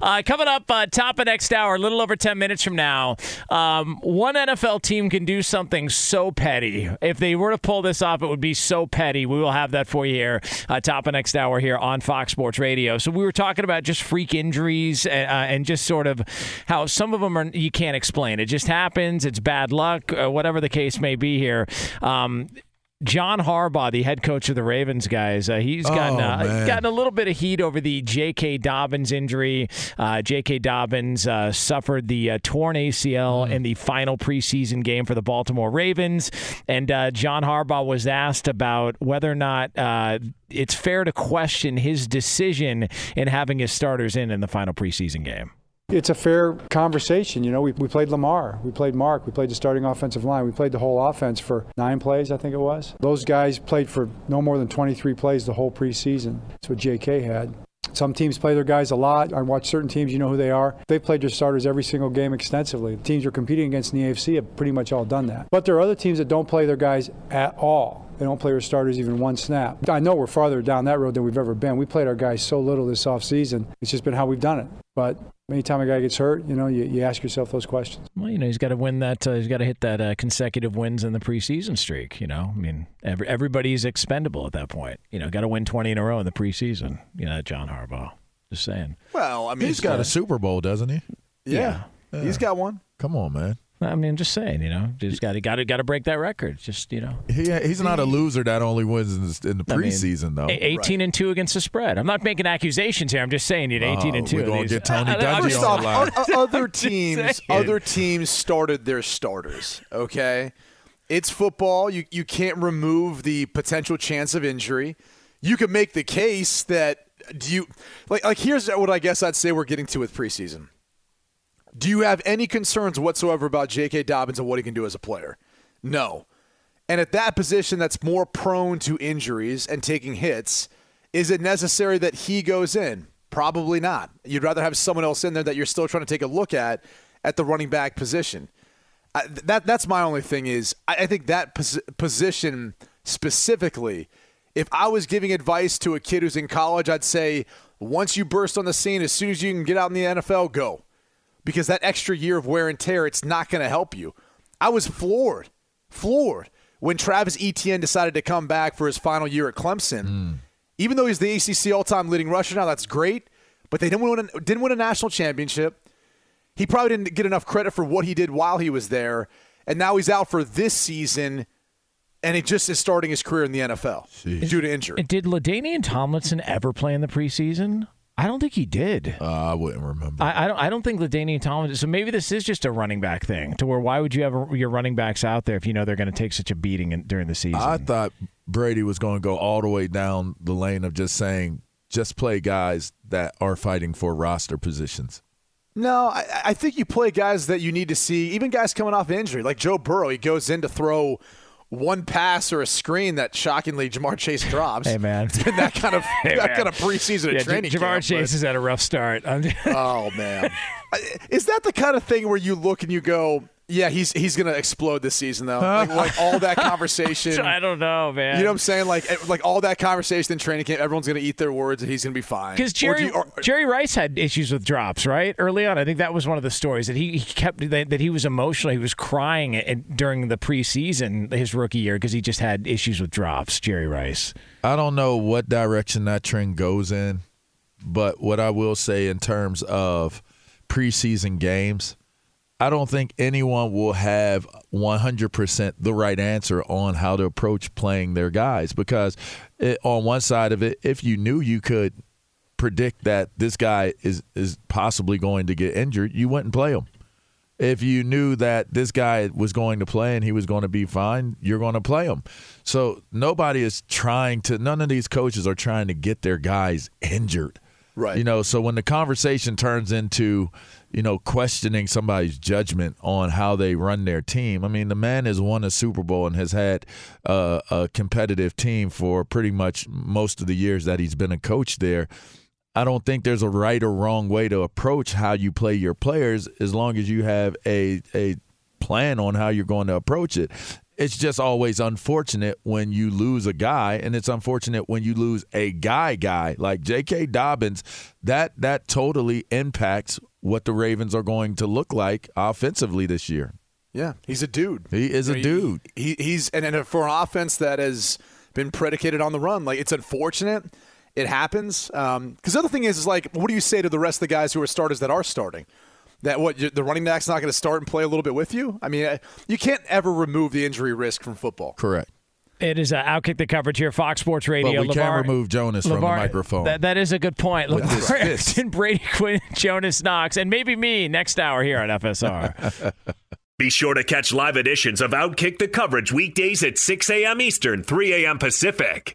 uh, coming up uh, top of next hour, a little over 10 minutes from now, um, one NFL team can do something so petty. If they were to pull this off, it would be so petty. We will have that for you here, uh, top of next hour here on Fox Sports Radio. So we were talking about just freak injuries uh, and just sort of how some of them are you can't explain. It just happens. It's bad luck, uh, whatever the case may be here. Um, John Harbaugh, the head coach of the Ravens, guys, uh, he's gotten Oh, uh, gotten a little bit of heat over the J.K. Dobbins injury. Uh, J.K. Dobbins uh, suffered the uh, torn ACL Mm. in the final preseason game for the Baltimore Ravens, and uh, John Harbaugh was asked about whether or not. Uh, it's fair to question his decision in having his starters in in the final preseason game. It's a fair conversation. You know, we, we played Lamar, we played Mark, we played the starting offensive line, we played the whole offense for nine plays, I think it was. Those guys played for no more than 23 plays the whole preseason. That's what JK had. Some teams play their guys a lot. I watch certain teams, you know who they are. They played their starters every single game extensively. The teams you're competing against in the AFC have pretty much all done that. But there are other teams that don't play their guys at all. They don't play their starters even one snap. I know we're farther down that road than we've ever been. We played our guys so little this offseason. It's just been how we've done it. But anytime a guy gets hurt, you know, you, you ask yourself those questions. Well, you know, he's got to win that. Uh, he's got to hit that uh, consecutive wins in the preseason streak. You know, I mean, every, everybody's expendable at that point. You know, got to win twenty in a row in the preseason. You know, John Harbaugh. Just saying. Well, I mean, he's got a Super Bowl, doesn't he? yeah, Yeah. he's got one. Come on, man. I mean, just saying. You know, just got to got to got to break that record. Just you know, He, he's not a loser that only wins in, in the I mean, preseason, though. a- eighteen and two against the spread. I'm not making accusations here. I'm just saying it. Eighteen Oh, and two. we're of gonna these. get Tony I- I- Dungy I'm on the First line. off, o- other teams, other teams started their starters. Okay, it's football. You you can't remove the potential chance of injury. You could make the case that do you like like here's what I guess I'd say we're getting to with preseason. Do you have any concerns whatsoever about J.K. Dobbins and what he can do as a player? No. And at that position that's more prone to injuries and taking hits, is it necessary that he goes in? Probably not. You'd rather have someone else in there that you're still trying to take a look at at the running back position. I, that that's my only thing is I, I think that pos- position specifically. If I was giving advice to a kid who's in college, I'd say once you burst on the scene, as soon as you can get out in the NFL, go, because that extra year of wear and tear, it's not going to help you. I was floored, floored when Travis Etienne decided to come back for his final year at Clemson. Hmm. Even though he's the ACC all-time leading rusher now, that's great. But they didn't win a, didn't win a national championship. He probably didn't get enough credit for what he did while he was there, and now he's out for this season, and he just is starting his career in the NFL due to injury. Did LaDainian Tomlinson ever play in the preseason? I don't think he did. Uh, I wouldn't remember. I, I don't. I don't think LaDainian Tomlinson. So maybe this is just a running back thing. To where why would you have your running backs out there if you know they're going to take such a beating in, during the season? I thought Brady was going to go all the way down the lane of just saying, just play guys that are fighting for roster positions. No, I, I think you play guys that you need to see, even guys coming off injury, like Joe Burrow. He goes in to throw one pass or a screen that shockingly Ja'Marr Chase drops. Hey man, it's been that kind of Hey, that man. kind of preseason yeah, training. Ja'Marr camp, Chase but- has had a rough start. Oh man, is that the kind of thing where you look and you go, "Yeah, he's he's gonna explode this season though." like, like all that conversation. I don't know, man. You know what I'm saying? Like eh, like all that conversation in training camp, everyone's gonna eat their words and he's gonna be fine. Because Or Jerry, you- or- Jerry Rice had issues with drops, right? Early on, I think that was one of the stories that he, he kept that, that he was emotional. He was crying at, during the preseason, his rookie year, because he just had issues with drops. Jerry Rice. I don't know what direction that trend goes in, but what I will say in terms of preseason games, I don't think anyone will have 100% the right answer on how to approach playing their guys because it, on one side of it, if you knew you could predict that this guy is is possibly going to get injured, you wouldn't play him. If you knew that this guy was going to play and he was going to be fine, you're going to play him. So nobody is trying to. None of these coaches are trying to get their guys injured. Right. You know, so when the conversation turns into, you know, questioning somebody's judgment on how they run their team, I mean, the man has won a Super Bowl and has had uh, a competitive team for pretty much most of the years that he's been a coach there. I don't think there's a right or wrong way to approach how you play your players as long as you have a a plan on how you're going to approach it. It's just always unfortunate when you lose a guy, and it's unfortunate when you lose a guy guy like J.K. Dobbins. That that totally impacts what the Ravens are going to look like offensively this year. Yeah, he's a dude. He is a He- dude. He, he's and, and for an offense that has been predicated on the run, like it's unfortunate. It happens. Because the other thing is, is like, what do you say to the rest of the guys who are starters that are starting? That what the running back's not going to start and play a little bit with you? I mean, uh, you can't ever remove the injury risk from football. Correct. It is uh, Outkick the coverage here, Fox Sports Radio. But we can't remove Jonas from the microphone. That, that is a good point. With his LaVar fist. Brady Quinn, Jonas Knox, and maybe me next hour here on FSR. Be sure to catch live editions of Outkick the coverage weekdays at 6 a.m. Eastern, 3 a.m. Pacific.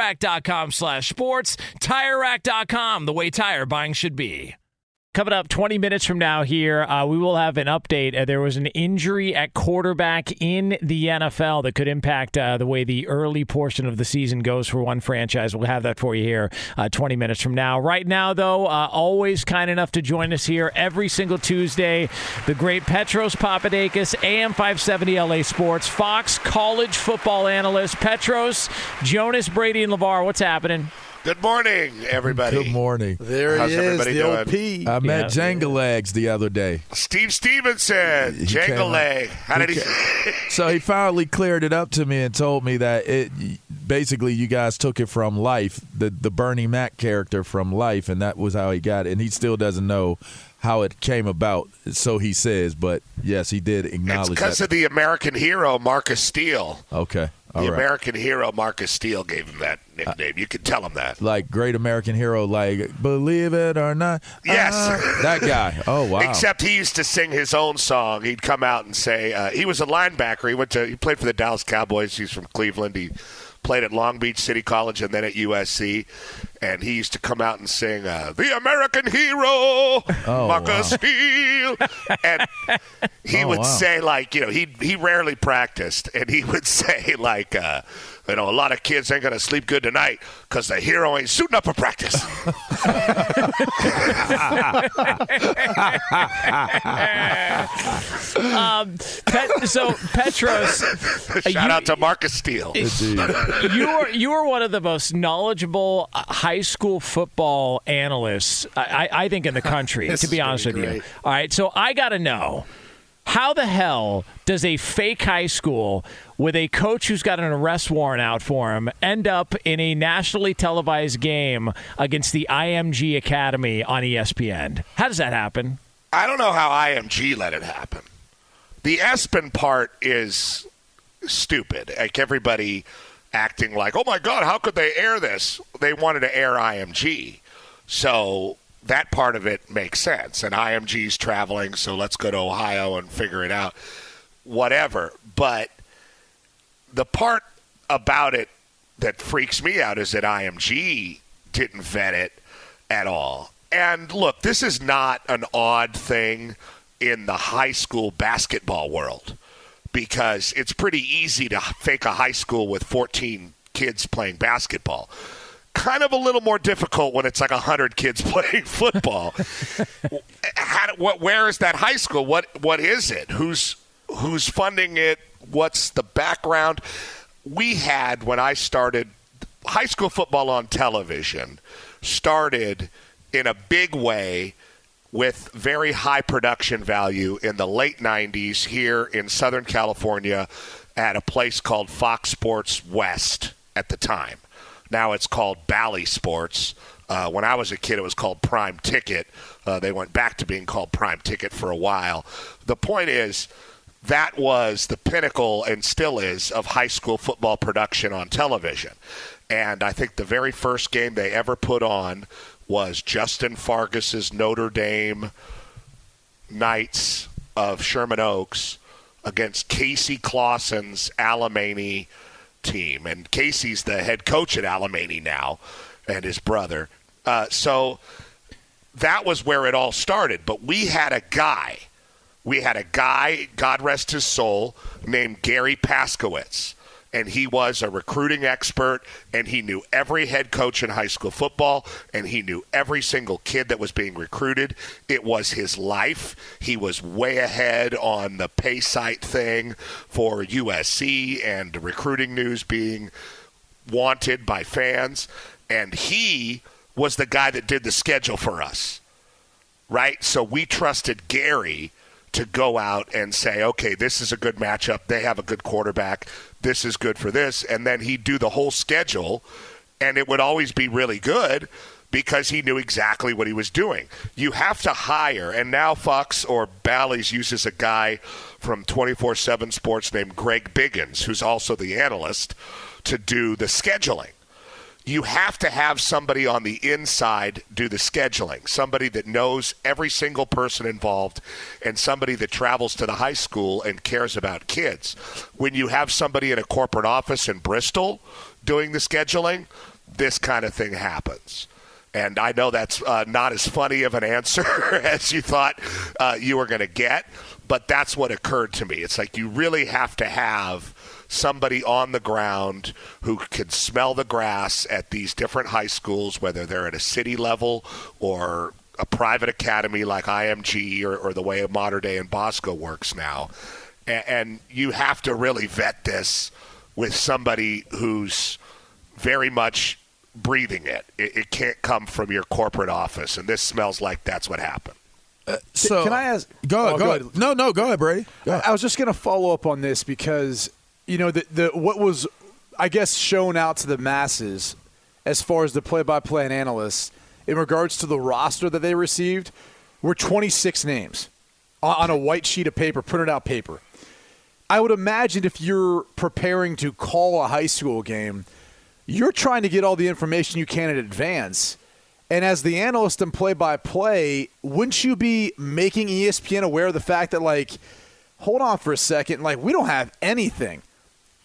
TireRack.com slash sports. TireRack.com, the way tire buying should be. Coming up 20 minutes from now here, uh, we will have an update. Uh, there was an injury at quarterback in the NFL that could impact uh, the way the early portion of the season goes for one franchise. We'll have that for you here uh, 20 minutes from now. Right now, though, uh, always kind enough to join us here every single Tuesday, the great Petros Papadakis, AM 570 LA Sports, Fox college football analyst. Petros, Jonas, Brady, and LaVar, what's happening? Good morning, everybody. Good morning. There How's he is, everybody the doing? old P. I met Yeah. Jangle Legs the other day. Steve Stevenson, He came Jangle out- Leg. How did he? ca- So he finally cleared it up to me and told me that it basically you guys took it from Life, the the Bernie Mac character from Life, and that was how he got it. And he still doesn't know how it came about. So he says, but yes, he did it's acknowledge because of the American hero Markus Steele. okay, all the right. American hero Markus Steele gave him that nickname. you can tell him that. like great American hero, like believe it or not. Yes. uh, that guy. Oh wow. Except he used to sing his own song. He'd come out and say uh, he was a linebacker. He went to he played for the Dallas Cowboys. He's from Cleveland. He played at Long Beach City College and then at USC. And he used to come out and sing uh, "The American Hero, Oh, Markus wow. Steele," and he Oh, would wow. say like you know he he rarely practiced, and he would say like. Uh, you know, a lot of kids ain't gonna sleep good tonight because the hero ain't suiting up for practice. Um, Pet, so, Petros. Shout you- out to Markus Steele. you are you are one of the most knowledgeable uh, high school football analysts I, I I think in the country. To be is honest with gonna you. All right, so I got to know how the hell does a fake high school with a coach who's got an arrest warrant out for him end up in a nationally televised game against the IMG Academy on ESPN? How does that happen? I don't know how IMG let it happen. The ESPN part is stupid. Like everybody acting like, oh my God, how could they air this? They wanted to air IMG. So that part of it makes sense. And IMG's traveling, so let's go to Ohio and figure it out. Whatever. But the part about it that freaks me out is that IMG didn't vet it at all. And look, this is not an odd thing in the high school basketball world because it's pretty easy to fake a high school with 14 kids playing basketball. Kind of a little more difficult when it's like 100 kids playing football. How, what, where is that high school? What what is it? Who's who's funding it? What's the background? We had when I started high school football on television started in a big way with very high production value in the late 90s here in Southern California at a place called Fox Sports West at the time. Now it's called Bally Sports. Uh, when I was a kid, it was called Prime Ticket. Uh, they went back to being called Prime Ticket for a while. The point is, that was the pinnacle and still is of high school football production on television. And I think the very first game they ever put on was Justin Fargas's Notre Dame Knights of Sherman Oaks against Casey Clausen's Alemany team. And Casey's the head coach at Alemany now, and his brother. Uh, so that was where it all started. But we had a guy, we had a guy, God rest his soul, named Gary Paskowitz. And he was a recruiting expert, and he knew every head coach in high school football, and he knew every single kid that was being recruited. It was his life. He was way ahead on the pay site thing for USC and recruiting news being wanted by fans. And he was the guy that did the schedule for us, right? So we trusted Gary to go out and say, okay, this is a good matchup. They have a good quarterback. This is good for this. And then he'd do the whole schedule, and it would always be really good because he knew exactly what he was doing. You have to hire, and now Fox or Bally's uses a guy from 24 7 Sports named Greg Biggins, who's also the analyst, to do the scheduling you have to have somebody on the inside do the scheduling, somebody that knows every single person involved, and somebody that travels to the high school and cares about kids. When you have somebody in a corporate office in Bristol doing the scheduling, this kind of thing happens. And I know that's uh, not as funny of an answer as you thought uh, you were going to get, but that's what occurred to me. It's like you really have to have somebody on the ground who can smell the grass at these different high schools, whether they're at a city level or a private academy like IMG or, or the way Mater Dei and Bosco works now. And, and you have to really vet this with somebody who's very much breathing it. it. It can't come from your corporate office, and this smells like that's what happened. Uh, so Can I ask? Go oh, ahead. Oh, go go ahead. No, no. Go ahead, Brady. Go ahead. I was just going to follow up on this because you know the, the what was I guess shown out to the masses as far as the play-by-play and analysts in regards to the roster that they received were 26 names on, a white sheet of paper, printed out paper. I would imagine if you're preparing to call a high school game, you're trying to get all the information you can in advance. And as the analyst and play by play, wouldn't you be making ESPN aware of the fact that, like, hold on for a second, like, we don't have anything.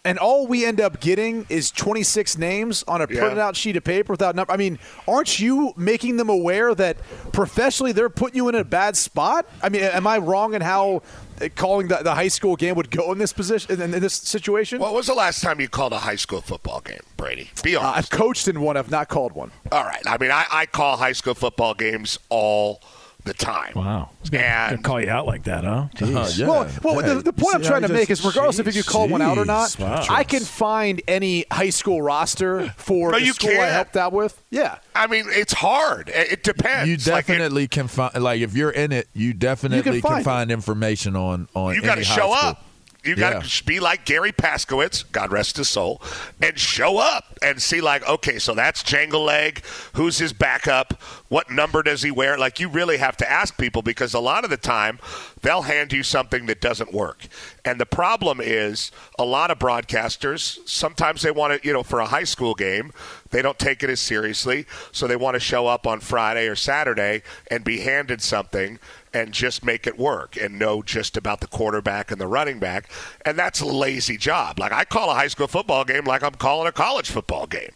And all we end up getting is 26 names on a Yeah. printed out sheet of paper without number. I mean, aren't you making them aware that professionally they're putting you in a bad spot? I mean, am I wrong in how uh, calling the, the high school game would go in this position in, in this situation? What was the last time you called a high school football game, Brady? Be Uh, honest. I've coached in one. I've not called one. All right. I mean, I, I call high school football games all the time. Wow. He's gonna, And- gonna call you out like that, huh? Jeez. Uh-huh, yeah. Well, well Hey, the, the point I'm trying to he make is, regardless if you call one out or not, wow. I can find any high school roster for No, the you school I can't. helped out with. Yeah, I mean, it's hard. It, it depends. You Like, it- definitely can find, like, if you're in it, you definitely find can find information on on. you got to any high show school. up. You got to be like Gary Paskowitz, God rest his soul, and show up and see like, okay, so that's Jangle Leg. Who's his backup? What number does he wear? Like you really have to ask people because a lot of the time they'll hand you something that doesn't work. And the problem is a lot of broadcasters sometimes they want to, you know, for a high school game, they don't take it as seriously, so they want to show up on Friday or Saturday and be handed something and just make it work and know just about the quarterback and the running back. And that's a lazy job. Like I call a high school football game like I'm calling a college football game.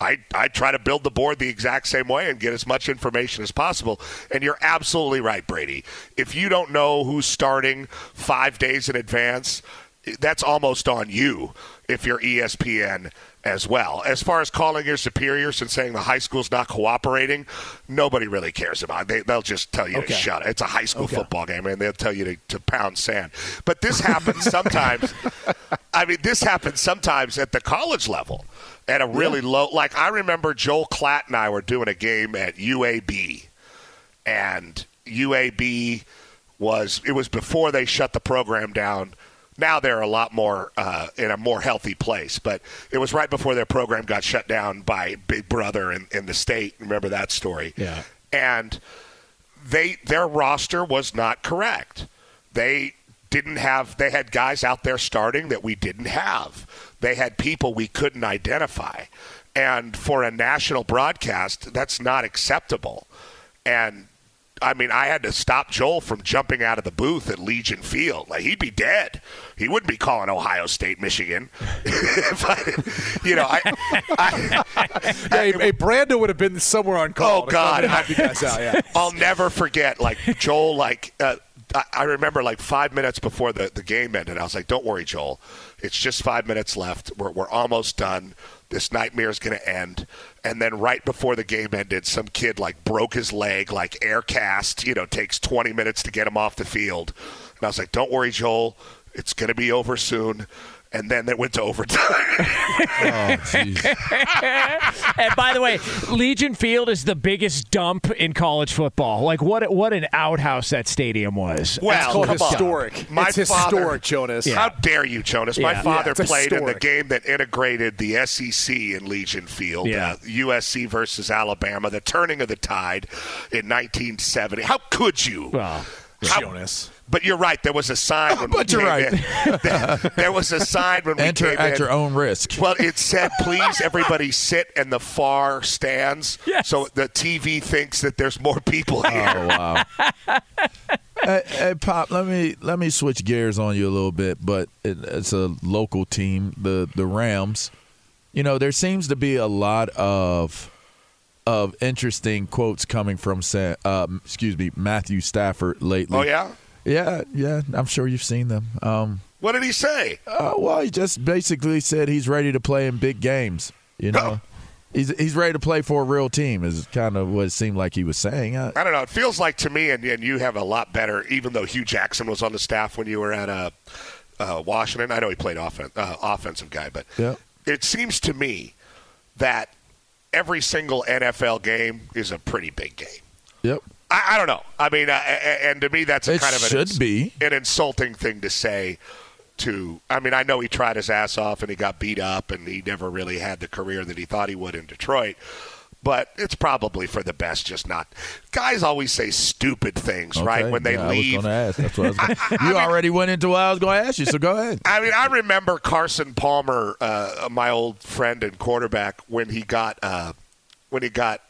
I, I try to build the board the exact same way and get as much information as possible. And you're absolutely right, Brady. If you don't know who's starting five days in advance, that's almost on you if you're ESPN as well. As far as calling your superiors and saying the high school's not cooperating, nobody really cares about it. They, they'll just tell you Okay. to shut it. It's a high school Okay. football game, and they'll tell you to, to pound sand. But this happens sometimes. I mean, this happens sometimes at the college level at a really low. Like, I remember Joel Klatt and I were doing a game at UAB, and UAB was it was before they shut the program down. Now they're a lot more uh, in a more healthy place, but it was right before their program got shut down by Big Brother in, in the state. Remember that story? Yeah. And they their roster was not correct. They didn't have they had guys out there starting that we didn't have. They had people we couldn't identify. And for a national broadcast, that's not acceptable. And I mean, I had to stop Joel from jumping out of the booth at Legion Field. Like he'd be dead. He wouldn't be calling Ohio State, Michigan. I- you know, I, I, hey, Brando would have been somewhere on call. Oh God, and help you guys out. Yeah. I'll never forget. Like Joel, like uh, I, I remember, like five minutes before the, the game ended, I was like, "Don't worry, Joel. It's just five minutes left. We're we're almost done. This nightmare is going to end." And then right before the game ended, some kid like broke his leg, like air cast. You know, takes twenty minutes to get him off the field. And I was like, "Don't worry, Joel. It's going to be over soon." And then it went to overtime. Oh, jeez. and by the way, Legion Field is the biggest dump in college football. Like what? What an outhouse that stadium was. Well, called historic. My It's father- historic, Jonas. How dare you, Jonas? My Yeah. father Yeah, it's played in the game that integrated the SEC in Legion Field, Yeah. uh, USC versus Alabama, the turning of the tide in 1970. How could you? Well, How- Jonas. But you're right. There was a sign when But we you're came right. in. There- there was a sign when we Enter came at in. your own risk. Well, it said, "Please, everybody, sit in the far stands." Yes. So the TV thinks that there's more people here. Oh wow. hey, hey, Pop, let me let me switch gears on you a little bit, but it, it's a local team, the the Rams. You know, there seems to be a lot of of interesting quotes coming from Sa- um, excuse me, Matthew Stafford lately. Oh yeah. Yeah, yeah, I'm sure you've seen them. Um, What did he say? uh, well, he just basically said he's ready to play in big games. You know, he's he's ready to play for a real team. Is kind of what it seemed like he was saying. Uh, I don't know. It feels like to me, and, and you have a lot better, even though Hue Jackson was on the staff when you were at uh, uh, Washington. I know he played offen- uh, offensive guy, but Yeah. it seems to me that every single NFL game is a pretty big game. Yep. I, I don't know. I mean, uh, and to me, that's a It kind of an, should be. an insulting thing to say. To, I mean, I know he tried his ass off and he got beat up, and he never really had the career that he thought he would in Detroit. But it's probably for the best, just not. Guys always say stupid things, right? When they yeah, leave. I was going to ask. That's what I was gonna, You already went into what I was going to ask you, so go ahead. I mean, I remember Carson Palmer, uh, my old friend and quarterback, when he got uh, when he got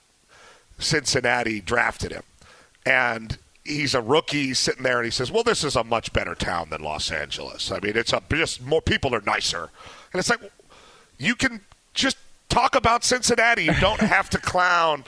Cincinnati drafted him, and he's a rookie sitting there, and he says, "Well, this is a much better town than Los Angeles. I mean, it's a just more people are nicer." And it's like you can just talk about Cincinnati. You don't have to clown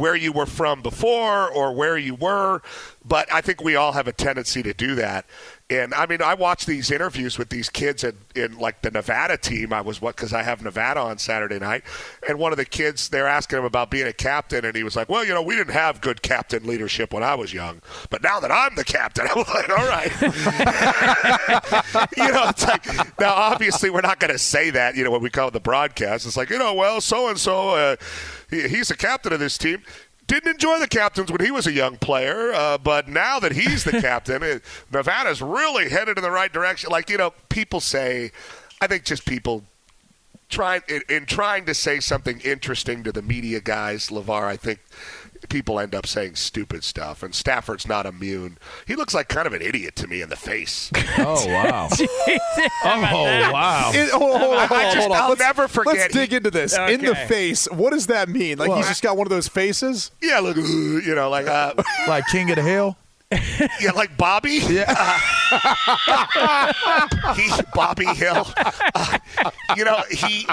where you were from before or where you were. But I think we all have a tendency to do that. And I mean, I watch these interviews with these kids in, in like the Nevada team. I was what because I have Nevada on Saturday night, and one of the kids they're asking him about being a captain, and he was like, "Well, you know, we didn't have good captain leadership when I was young, but now that I'm the captain, I'm like, all right." you know, it's like now obviously we're not going to say that. You know, when we call it the broadcast, it's like you know, well, so and so, he's the captain of this team. didn't enjoy the captains when he was a young player, uh, but now that he's the captain, it, Nevada's really headed in the right direction. Like you know, people say, I think just people trying in, in trying to say something interesting to the media guys, LaVar. I think people end up saying stupid stuff, and Stafford's not immune. He looks like kind of an idiot to me in the face. Oh wow! oh wow! It- hold on, hold I- I hold on, just- hold on. I'll Let's- never forget Let's dig into this. In the face, what does that mean? Like Well, he's just got one of those faces? Yeah, look, you know, like uh, like King of the Hill. Yeah, like Bobby. Yeah. he Bobby Hill. Uh, you know, he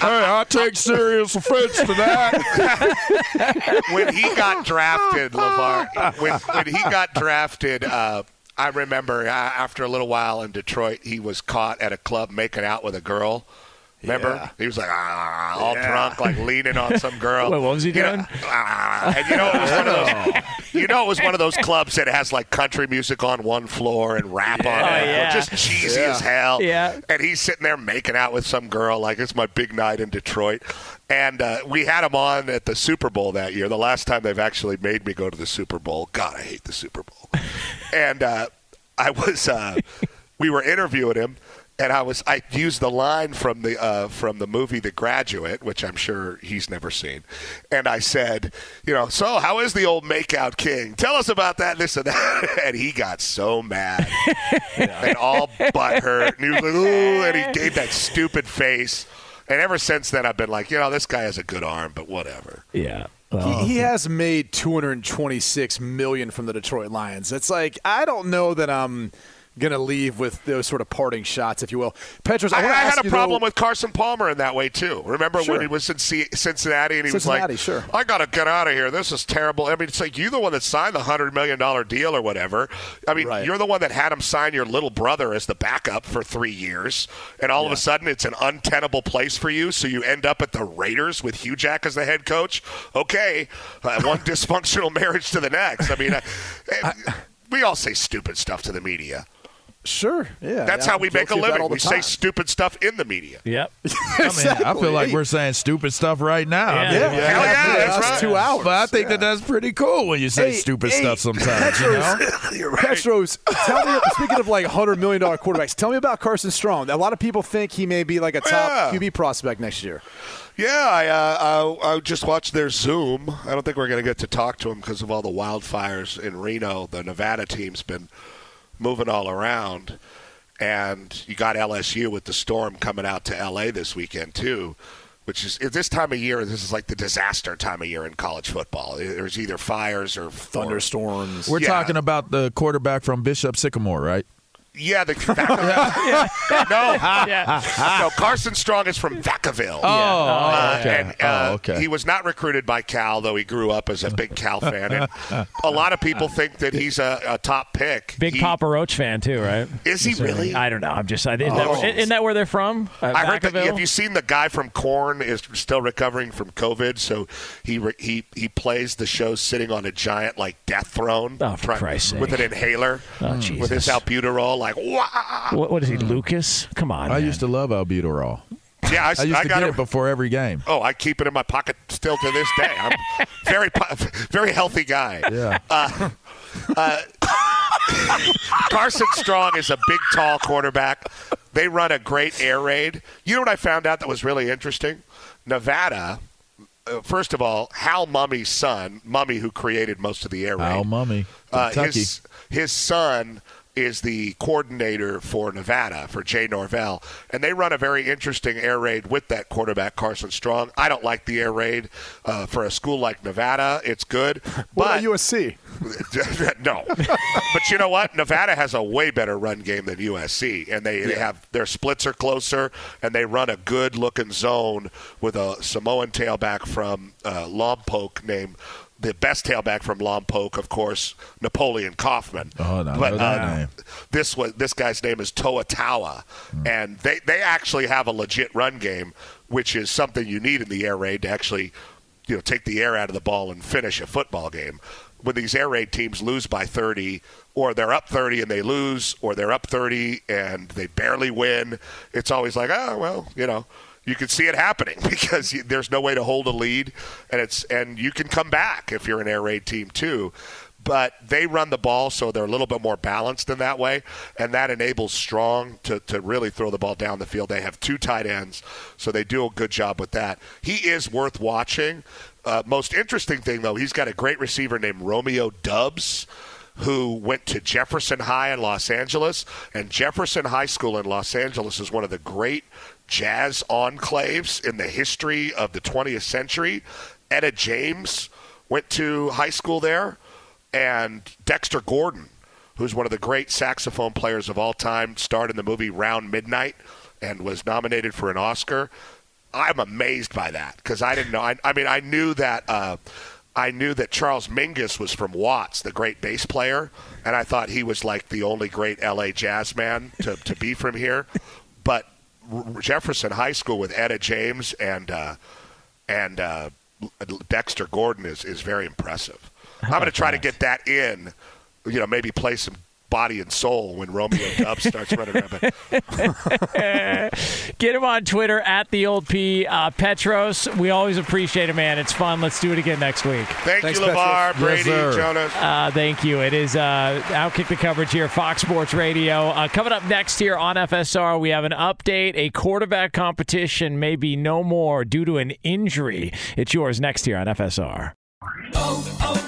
Hey, I take serious offense to that. when he got drafted, LaVar. When when he got drafted, uh, I remember uh, after a little while in Detroit, he was caught at a club making out with a girl. Remember? Yeah. He was like ah, all Yeah. drunk, like leaning on some girl. Wait, what was he You know, doing? ah, and you know, it was one of those. You know, it was one of those clubs that has like country music on one floor and rap on Oh, it, yeah. just cheesy Yeah. as hell. Yeah. And he's sitting there making out with some girl, like it's my big night in Detroit. And uh, we had him on at the Super Bowl that year. The last time they've actually made me go to the Super Bowl. God, I hate the Super Bowl. and uh, I was, uh, we were interviewing him, and I was, I used the line from the uh, from the movie The Graduate, which I'm sure he's never seen. And I said, you know, so how is the old makeout king? Tell us about that, this and that. and he got so mad and all butt hurt, And he was like, ooh, and he gave that stupid face. And ever since then, I've been like, you know, this guy has a good arm, but whatever. Yeah. He, he has made 226 million from the Detroit Lions. It's like I don't know that I'm going to leave with those sort of parting shots, if you will. Petros, I, I, I had a problem though- with Carson Palmer in that way too. Remember Sure. when he was in C- Cincinnati and he Cincinnati, was sure. like, "I got to get out of here. This is terrible." I mean, it's like you the one that signed the hundred million dollar deal or whatever. I mean, Right. you're the one that had him sign your little brother as the backup for three years, and all of a sudden it's an untenable place for you. So you end up at the Raiders with Hue Jackson the head coach. Okay, uh, one dysfunctional marriage to the next. I mean, uh, we all say stupid stuff to the media. Sure, yeah. That's yeah, how I'm we make a guilty of that living. all the We say stupid stuff in the media. Yep. I, mean, I feel like we're saying stupid stuff right now. I Yeah. Yeah, Hell yeah, for that's right. two hours. But I think Yeah. that that's pretty cool when you say Hey, stupid hey, stuff sometimes. You know? You're right. Petros, tell me. Speaking of like hundred million dollar quarterbacks, tell me about Carson Strong. A lot of people think he may be like a top Yeah. QB prospect next year. Yeah, I, uh, I I just watched their Zoom. I don't think we're going to get to talk to him because of all the wildfires in Reno. The Nevada team's been moving all around, and you got LSU with the storm coming out to LA this weekend too. Which is at this time of year, this is like the disaster time of year in college football. There's either fires or Thunderstorms. We're Yeah. talking about the quarterback from Bishop Sycamore, right? Yeah, the no, no. Carson Strong is from Vacaville. Oh, Uh, okay. and, uh, oh, okay. He was not recruited by Cal, though he grew up as a big Cal fan. And a lot of people think that he's a, a top pick. Big He- Papa Roach fan too, right? Is he really? I don't know. I'm just. I, Isn't, Oh. that, where- isn't that where they're from? Uh, I heard that. Vacaville? Have you seen the guy from Korn is still recovering from COVID? So he re, he he plays the show sitting on a giant like death throne, Oh, for try- Christ's sake. with an inhaler, Oh, with Jesus. his albuterol, like wah. What, what is he, Lucas? Come on. I man. used to love albuterol. Yeah, I, I used I to got get it. it before every game. Oh, I keep it in my pocket still to this day. I'm very, very healthy guy. Yeah. Uh, uh, Carson Strong is a big, tall quarterback. They run a great air raid. You know what I found out that was really interesting? Nevada. Uh, first of all, Hal Mumme's son, Mumme, who created most of the air raid. Al Mumme, Uh, Kentucky. his his son is the coordinator for Nevada for Jay Norvell, and they run a very interesting air raid with that quarterback Carson Strong. I don't like the air raid uh, for a school like Nevada. It's good, What but about USC? no. But you know what? Nevada has a way better run game than USC, and they, they have their splits are closer, and they run a good looking zone with a Samoan tailback from uh, Lompoc named. The best tailback from Lompoc, of course, Napoleon Kaufman. Oh, no, but uh, name. this was this guy's name is Toa Taua, and they they actually have a legit run game, which is something you need in the air raid to actually, you know, take the air out of the ball and finish a football game. When these air raid teams lose by 30, or they're up 30 and they lose, or they're up 30 and they barely win, it's always like, oh well, you know. You can see it happening because you, there's no way to hold a lead, and it's and you can come back if you're an air raid team too. But they run the ball, so they're a little bit more balanced in that way, and that enables Strong to, to really throw the ball down the field. They have two tight ends, so they do a good job with that. He is worth watching. Uh, most interesting thing, though, he's got a great receiver named Romeo Doubs who went to Jefferson High in Los Angeles. And Jefferson High School in Los Angeles is one of the great jazz enclaves in the history of the 20th century. Etta James went to high school there, and Dexter Gordon, who's one of the great saxophone players of all time, starred in the movie Round Midnight and was nominated for an Oscar. I'm amazed by that because I didn't know. I, I mean, I knew that. Uh, I knew that Charles Mingus was from Watts, the great bass player, and I thought he was like the only great LA jazz man to, to be from here. But Jefferson High School with Etta James and uh, and uh, Dexter Gordon is, is very impressive. I'm going to try to get that in, you know, maybe play some body and soul when Romeo Doubs starts running around. Get him on Twitter at the old P uh, Petros. We always appreciate it, man. It's fun. Let's do it again next week. Thank Thanks, you, LaVar, Brady, yes, Jonas. Uh, thank you. It is uh, Outkick the coverage here, Fox Sports Radio. Uh, coming up next here on FSR, we have an update. A quarterback competition may be no more due to an injury. It's yours next here on FSR. Oh, oh,